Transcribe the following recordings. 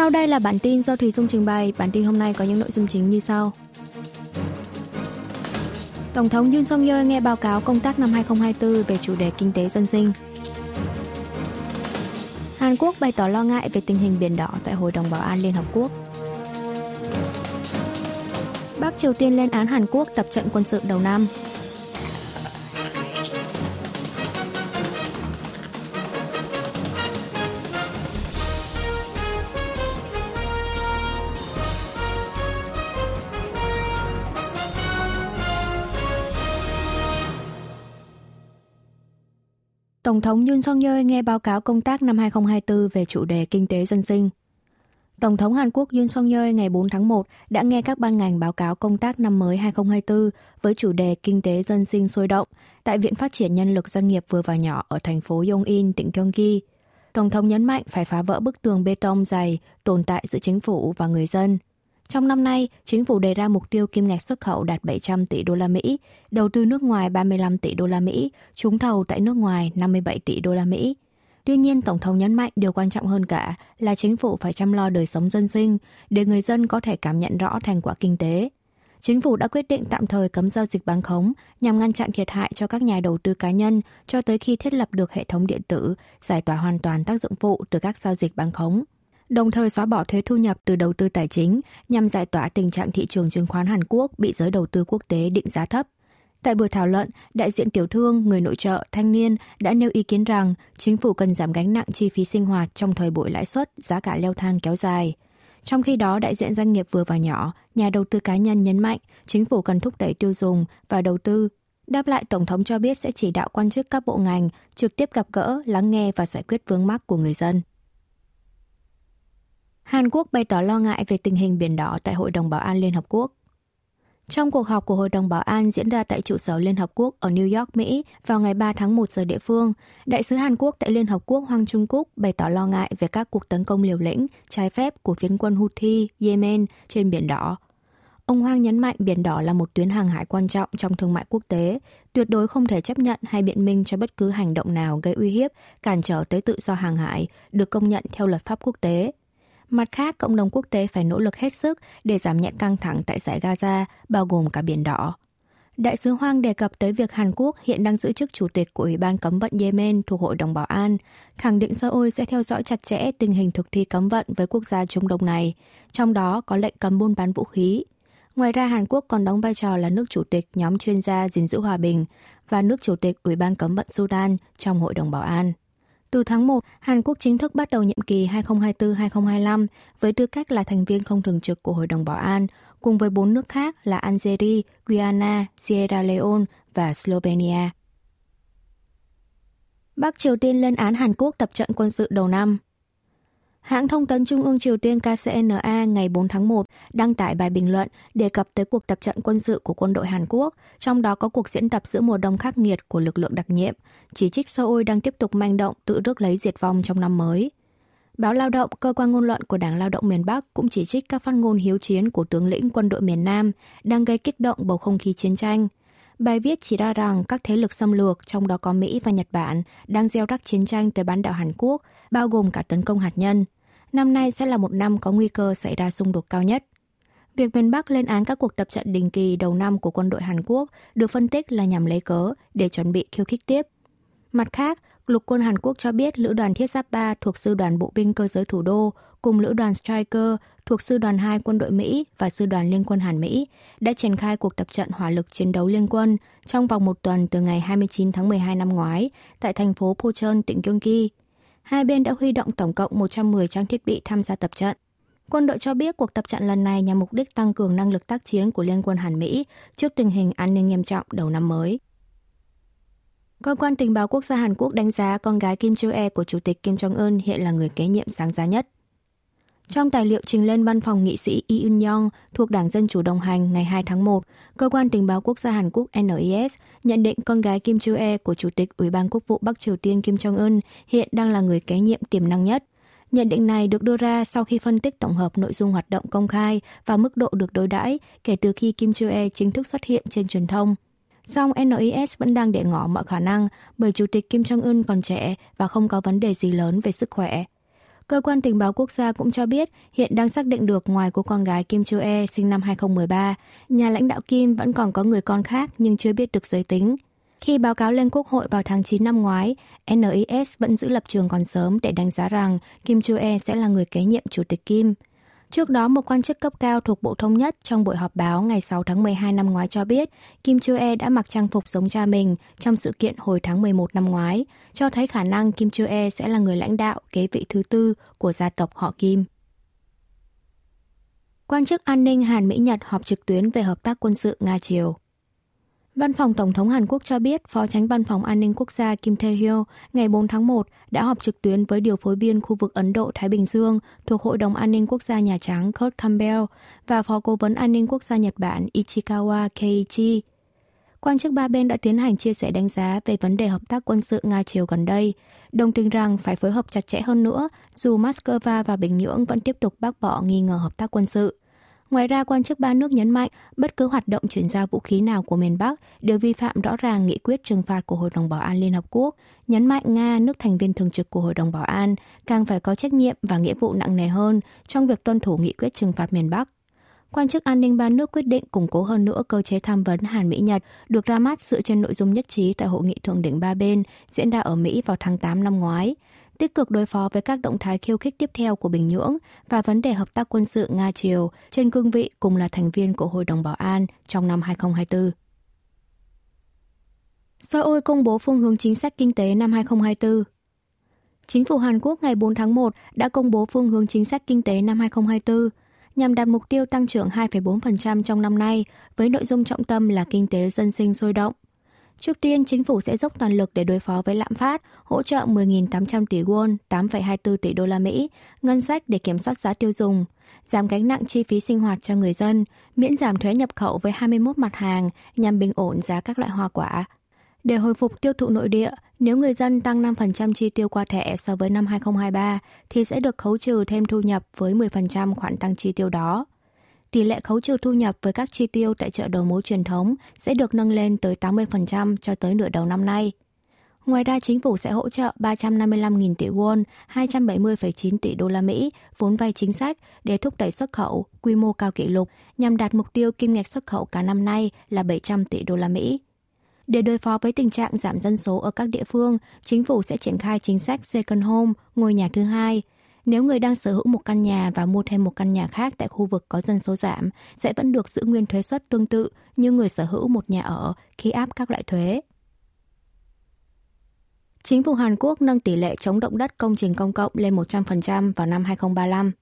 Sau đây là bản tin do Thùy Dung trình bày. Bản tin hôm nay có những nội dung chính như sau. Tổng thống Yoon song yeol nghe báo cáo công tác năm 2024 về chủ đề kinh tế dân sinh. Hàn Quốc bày tỏ lo ngại về tình hình Biển Đỏ tại Hội đồng Bảo an Liên Hợp Quốc. Bắc Triều Tiên lên án Hàn Quốc tập trận quân sự đầu năm. Tổng thống Yoon song yeol nghe báo cáo công tác năm 2024 về chủ đề kinh tế dân sinh. Tổng thống Hàn Quốc Yoon song yeol ngày 4 tháng 1 đã nghe các ban ngành báo cáo công tác năm mới 2024 với chủ đề kinh tế dân sinh sôi động tại Viện Phát triển Nhân lực Doanh nghiệp vừa và nhỏ ở thành phố Yongin, tỉnh Gyeonggi. Tổng thống nhấn mạnh phải phá vỡ bức tường bê tông dày tồn tại giữa chính phủ và người dân – trong năm nay, chính phủ đề ra mục tiêu kim ngạch xuất khẩu đạt 700 tỷ đô la Mỹ, đầu tư nước ngoài 35 tỷ đô la Mỹ, trúng thầu tại nước ngoài 57 tỷ đô la Mỹ. Tuy nhiên, Tổng thống nhấn mạnh điều quan trọng hơn cả là chính phủ phải chăm lo đời sống dân sinh để người dân có thể cảm nhận rõ thành quả kinh tế. Chính phủ đã quyết định tạm thời cấm giao dịch bán khống nhằm ngăn chặn thiệt hại cho các nhà đầu tư cá nhân cho tới khi thiết lập được hệ thống điện tử, giải tỏa hoàn toàn tác dụng phụ từ các giao dịch bán khống đồng thời xóa bỏ thuế thu nhập từ đầu tư tài chính nhằm giải tỏa tình trạng thị trường chứng khoán Hàn Quốc bị giới đầu tư quốc tế định giá thấp. Tại buổi thảo luận, đại diện tiểu thương, người nội trợ, thanh niên đã nêu ý kiến rằng chính phủ cần giảm gánh nặng chi phí sinh hoạt trong thời buổi lãi suất, giá cả leo thang kéo dài. Trong khi đó, đại diện doanh nghiệp vừa và nhỏ, nhà đầu tư cá nhân nhấn mạnh chính phủ cần thúc đẩy tiêu dùng và đầu tư. Đáp lại, Tổng thống cho biết sẽ chỉ đạo quan chức các bộ ngành trực tiếp gặp gỡ, lắng nghe và giải quyết vướng mắc của người dân. Hàn Quốc bày tỏ lo ngại về tình hình Biển Đỏ tại Hội đồng Bảo an Liên Hợp Quốc. Trong cuộc họp của Hội đồng Bảo an diễn ra tại trụ sở Liên Hợp Quốc ở New York, Mỹ vào ngày 3 tháng 1 giờ địa phương, Đại sứ Hàn Quốc tại Liên Hợp Quốc Hoàng Trung Quốc bày tỏ lo ngại về các cuộc tấn công liều lĩnh, trái phép của phiến quân Houthi, Yemen trên Biển Đỏ. Ông Hoàng nhấn mạnh Biển Đỏ là một tuyến hàng hải quan trọng trong thương mại quốc tế, tuyệt đối không thể chấp nhận hay biện minh cho bất cứ hành động nào gây uy hiếp, cản trở tới tự do hàng hải, được công nhận theo luật pháp quốc tế. Mặt khác, cộng đồng quốc tế phải nỗ lực hết sức để giảm nhẹ căng thẳng tại giải Gaza, bao gồm cả Biển Đỏ. Đại sứ Hoang đề cập tới việc Hàn Quốc hiện đang giữ chức chủ tịch của Ủy ban cấm vận Yemen thuộc Hội đồng Bảo an, khẳng định Seoul sẽ theo dõi chặt chẽ tình hình thực thi cấm vận với quốc gia Trung Đông này, trong đó có lệnh cấm buôn bán vũ khí. Ngoài ra, Hàn Quốc còn đóng vai trò là nước chủ tịch nhóm chuyên gia gìn giữ hòa bình và nước chủ tịch Ủy ban cấm vận Sudan trong Hội đồng Bảo an. Từ tháng 1, Hàn Quốc chính thức bắt đầu nhiệm kỳ 2024-2025 với tư cách là thành viên không thường trực của Hội đồng Bảo an, cùng với bốn nước khác là Algeria, Guyana, Sierra Leone và Slovenia. Bắc Triều Tiên lên án Hàn Quốc tập trận quân sự đầu năm – Hãng thông tấn Trung ương Triều Tiên KCNA ngày 4 tháng 1 đăng tải bài bình luận đề cập tới cuộc tập trận quân sự của quân đội Hàn Quốc, trong đó có cuộc diễn tập giữa mùa đông khắc nghiệt của lực lượng đặc nhiệm, chỉ trích Seoul đang tiếp tục manh động tự rước lấy diệt vong trong năm mới. Báo Lao động, cơ quan ngôn luận của Đảng Lao động miền Bắc cũng chỉ trích các phát ngôn hiếu chiến của tướng lĩnh quân đội miền Nam đang gây kích động bầu không khí chiến tranh. Bài viết chỉ ra rằng các thế lực xâm lược, trong đó có Mỹ và Nhật Bản, đang gieo rắc chiến tranh tới bán đảo Hàn Quốc, bao gồm cả tấn công hạt nhân – năm nay sẽ là một năm có nguy cơ xảy ra xung đột cao nhất. Việc miền Bắc lên án các cuộc tập trận đình kỳ đầu năm của quân đội Hàn Quốc được phân tích là nhằm lấy cớ để chuẩn bị khiêu khích tiếp. Mặt khác, lục quân Hàn Quốc cho biết lữ đoàn Thiết Giáp 3 thuộc sư đoàn bộ binh cơ giới thủ đô cùng lữ đoàn Striker thuộc sư đoàn 2 quân đội Mỹ và sư đoàn liên quân Hàn Mỹ đã triển khai cuộc tập trận hỏa lực chiến đấu liên quân trong vòng một tuần từ ngày 29 tháng 12 năm ngoái tại thành phố Pocheon, tỉnh Gyeonggi hai bên đã huy động tổng cộng 110 trang thiết bị tham gia tập trận. Quân đội cho biết cuộc tập trận lần này nhằm mục đích tăng cường năng lực tác chiến của Liên quân Hàn Mỹ trước tình hình an ninh nghiêm trọng đầu năm mới. Cơ quan tình báo quốc gia Hàn Quốc đánh giá con gái Kim Jong-e của Chủ tịch Kim Jong-un hiện là người kế nhiệm sáng giá nhất. Trong tài liệu trình lên văn phòng nghị sĩ Lee Eun-yong thuộc Đảng Dân Chủ đồng hành ngày 2 tháng 1, Cơ quan tình báo quốc gia Hàn Quốc NIS nhận định con gái Kim Joo-e của Chủ tịch Ủy ban Quốc vụ Bắc Triều Tiên Kim Jong-un hiện đang là người kế nhiệm tiềm năng nhất. Nhận định này được đưa ra sau khi phân tích tổng hợp nội dung hoạt động công khai và mức độ được đối đãi kể từ khi Kim Joo-e chính thức xuất hiện trên truyền thông. Song NIS vẫn đang để ngỏ mọi khả năng bởi Chủ tịch Kim Jong-un còn trẻ và không có vấn đề gì lớn về sức khỏe. Cơ quan tình báo quốc gia cũng cho biết hiện đang xác định được ngoài cô con gái Kim Cho E sinh năm 2013, nhà lãnh đạo Kim vẫn còn có người con khác nhưng chưa biết được giới tính. Khi báo cáo lên Quốc hội vào tháng 9 năm ngoái, NIS vẫn giữ lập trường còn sớm để đánh giá rằng Kim Cho E sẽ là người kế nhiệm Chủ tịch Kim. Trước đó, một quan chức cấp cao thuộc Bộ Thống nhất trong buổi họp báo ngày 6 tháng 12 năm ngoái cho biết Kim Chu-e đã mặc trang phục giống cha mình trong sự kiện hồi tháng 11 năm ngoái, cho thấy khả năng Kim Chu-e sẽ là người lãnh đạo kế vị thứ tư của gia tộc họ Kim. Quan chức an ninh Hàn Mỹ-Nhật họp trực tuyến về hợp tác quân sự Nga-Triều. Văn phòng Tổng thống Hàn Quốc cho biết Phó tránh Văn phòng An ninh Quốc gia Kim Tae-hyo ngày 4 tháng 1 đã họp trực tuyến với điều phối viên khu vực Ấn Độ-Thái Bình Dương thuộc Hội đồng An ninh Quốc gia Nhà Trắng Kurt Campbell và Phó Cố vấn An ninh Quốc gia Nhật Bản Ichikawa Keiichi. Quan chức ba bên đã tiến hành chia sẻ đánh giá về vấn đề hợp tác quân sự Nga-Triều gần đây, đồng tình rằng phải phối hợp chặt chẽ hơn nữa dù Moscow và Bình Nhưỡng vẫn tiếp tục bác bỏ nghi ngờ hợp tác quân sự. Ngoài ra, quan chức ba nước nhấn mạnh bất cứ hoạt động chuyển giao vũ khí nào của miền Bắc đều vi phạm rõ ràng nghị quyết trừng phạt của Hội đồng Bảo an Liên Hợp Quốc, nhấn mạnh Nga, nước thành viên thường trực của Hội đồng Bảo an, càng phải có trách nhiệm và nghĩa vụ nặng nề hơn trong việc tuân thủ nghị quyết trừng phạt miền Bắc. Quan chức an ninh ba nước quyết định củng cố hơn nữa cơ chế tham vấn Hàn Mỹ-Nhật được ra mắt dựa trên nội dung nhất trí tại hội nghị thượng đỉnh ba bên diễn ra ở Mỹ vào tháng 8 năm ngoái tích cực đối phó với các động thái khiêu khích tiếp theo của Bình Nhưỡng và vấn đề hợp tác quân sự Nga-Triều trên cương vị cùng là thành viên của Hội đồng Bảo an trong năm 2024. Seoul công bố phương hướng chính sách kinh tế năm 2024. Chính phủ Hàn Quốc ngày 4 tháng 1 đã công bố phương hướng chính sách kinh tế năm 2024 nhằm đạt mục tiêu tăng trưởng 2,4% trong năm nay với nội dung trọng tâm là kinh tế dân sinh sôi động. Trước tiên, chính phủ sẽ dốc toàn lực để đối phó với lạm phát, hỗ trợ 10.800 tỷ won, 8,24 tỷ đô la Mỹ, ngân sách để kiểm soát giá tiêu dùng, giảm gánh nặng chi phí sinh hoạt cho người dân, miễn giảm thuế nhập khẩu với 21 mặt hàng nhằm bình ổn giá các loại hoa quả. Để hồi phục tiêu thụ nội địa, nếu người dân tăng 5% chi tiêu qua thẻ so với năm 2023 thì sẽ được khấu trừ thêm thu nhập với 10% khoản tăng chi tiêu đó tỷ lệ khấu trừ thu nhập với các chi tiêu tại chợ đầu mối truyền thống sẽ được nâng lên tới 80% cho tới nửa đầu năm nay. Ngoài ra, chính phủ sẽ hỗ trợ 355.000 tỷ won, 270,9 tỷ đô la Mỹ vốn vay chính sách để thúc đẩy xuất khẩu quy mô cao kỷ lục nhằm đạt mục tiêu kim ngạch xuất khẩu cả năm nay là 700 tỷ đô la Mỹ. Để đối phó với tình trạng giảm dân số ở các địa phương, chính phủ sẽ triển khai chính sách Second Home, ngôi nhà thứ hai, nếu người đang sở hữu một căn nhà và mua thêm một căn nhà khác tại khu vực có dân số giảm, sẽ vẫn được giữ nguyên thuế suất tương tự như người sở hữu một nhà ở khi áp các loại thuế. Chính phủ Hàn Quốc nâng tỷ lệ chống động đất công trình công cộng lên 100% vào năm 2035.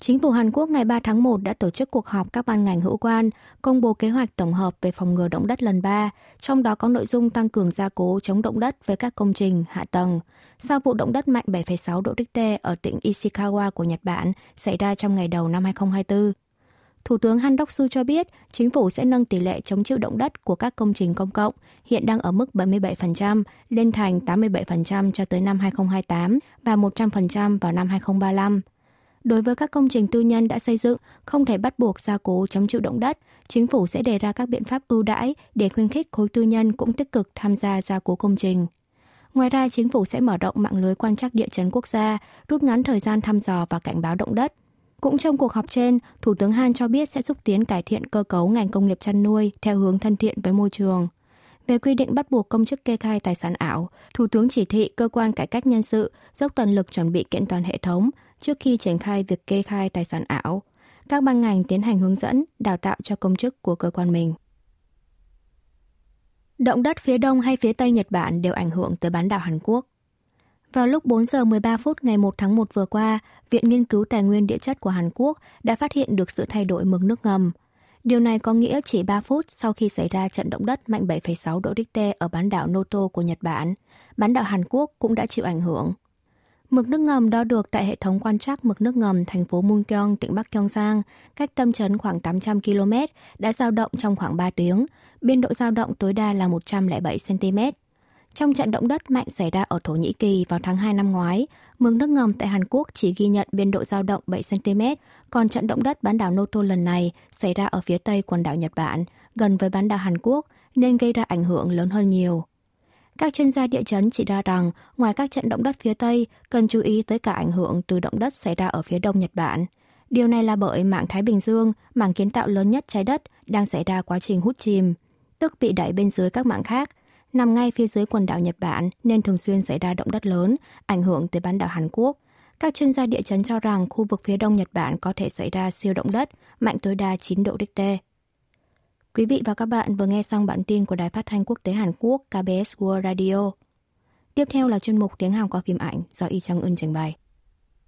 Chính phủ Hàn Quốc ngày 3 tháng 1 đã tổ chức cuộc họp các ban ngành hữu quan, công bố kế hoạch tổng hợp về phòng ngừa động đất lần 3, trong đó có nội dung tăng cường gia cố chống động đất với các công trình, hạ tầng. Sau vụ động đất mạnh 7,6 độ Richter ở tỉnh Ishikawa của Nhật Bản xảy ra trong ngày đầu năm 2024. Thủ tướng Han Đốc-su cho biết chính phủ sẽ nâng tỷ lệ chống chịu động đất của các công trình công cộng, hiện đang ở mức 77%, lên thành 87% cho tới năm 2028 và 100% vào năm 2035 đối với các công trình tư nhân đã xây dựng không thể bắt buộc gia cố chống chịu động đất, chính phủ sẽ đề ra các biện pháp ưu đãi để khuyến khích khối tư nhân cũng tích cực tham gia gia cố công trình. Ngoài ra, chính phủ sẽ mở rộng mạng lưới quan trắc địa chấn quốc gia, rút ngắn thời gian thăm dò và cảnh báo động đất. Cũng trong cuộc họp trên, Thủ tướng Han cho biết sẽ xúc tiến cải thiện cơ cấu ngành công nghiệp chăn nuôi theo hướng thân thiện với môi trường. Về quy định bắt buộc công chức kê khai tài sản ảo, Thủ tướng chỉ thị cơ quan cải cách nhân sự dốc toàn lực chuẩn bị kiện toàn hệ thống, trước khi triển khai việc kê khai tài sản ảo. Các ban ngành tiến hành hướng dẫn, đào tạo cho công chức của cơ quan mình. Động đất phía đông hay phía tây Nhật Bản đều ảnh hưởng tới bán đảo Hàn Quốc. Vào lúc 4 giờ 13 phút ngày 1 tháng 1 vừa qua, Viện Nghiên cứu Tài nguyên Địa chất của Hàn Quốc đã phát hiện được sự thay đổi mực nước ngầm. Điều này có nghĩa chỉ 3 phút sau khi xảy ra trận động đất mạnh 7,6 độ Richter ở bán đảo Noto của Nhật Bản, bán đảo Hàn Quốc cũng đã chịu ảnh hưởng. Mực nước ngầm đo được tại hệ thống quan trắc mực nước ngầm thành phố Munkyong, tỉnh Bắc Gyeongsang, cách tâm chấn khoảng 800 km, đã dao động trong khoảng 3 tiếng. Biên độ dao động tối đa là 107 cm. Trong trận động đất mạnh xảy ra ở Thổ Nhĩ Kỳ vào tháng 2 năm ngoái, mương nước ngầm tại Hàn Quốc chỉ ghi nhận biên độ dao động 7 cm, còn trận động đất bán đảo Noto lần này xảy ra ở phía tây quần đảo Nhật Bản, gần với bán đảo Hàn Quốc, nên gây ra ảnh hưởng lớn hơn nhiều. Các chuyên gia địa chấn chỉ ra rằng, ngoài các trận động đất phía Tây, cần chú ý tới cả ảnh hưởng từ động đất xảy ra ở phía đông Nhật Bản. Điều này là bởi mạng Thái Bình Dương, mảng kiến tạo lớn nhất trái đất, đang xảy ra quá trình hút chìm, tức bị đẩy bên dưới các mạng khác, nằm ngay phía dưới quần đảo Nhật Bản nên thường xuyên xảy ra động đất lớn, ảnh hưởng tới bán đảo Hàn Quốc. Các chuyên gia địa chấn cho rằng khu vực phía đông Nhật Bản có thể xảy ra siêu động đất, mạnh tối đa 9 độ Richter. Quý vị và các bạn vừa nghe xong bản tin của Đài Phát thanh Quốc tế Hàn Quốc KBS World Radio. Tiếp theo là chuyên mục tiếng Hàn qua phim ảnh do Y Chang Ưn trình bày.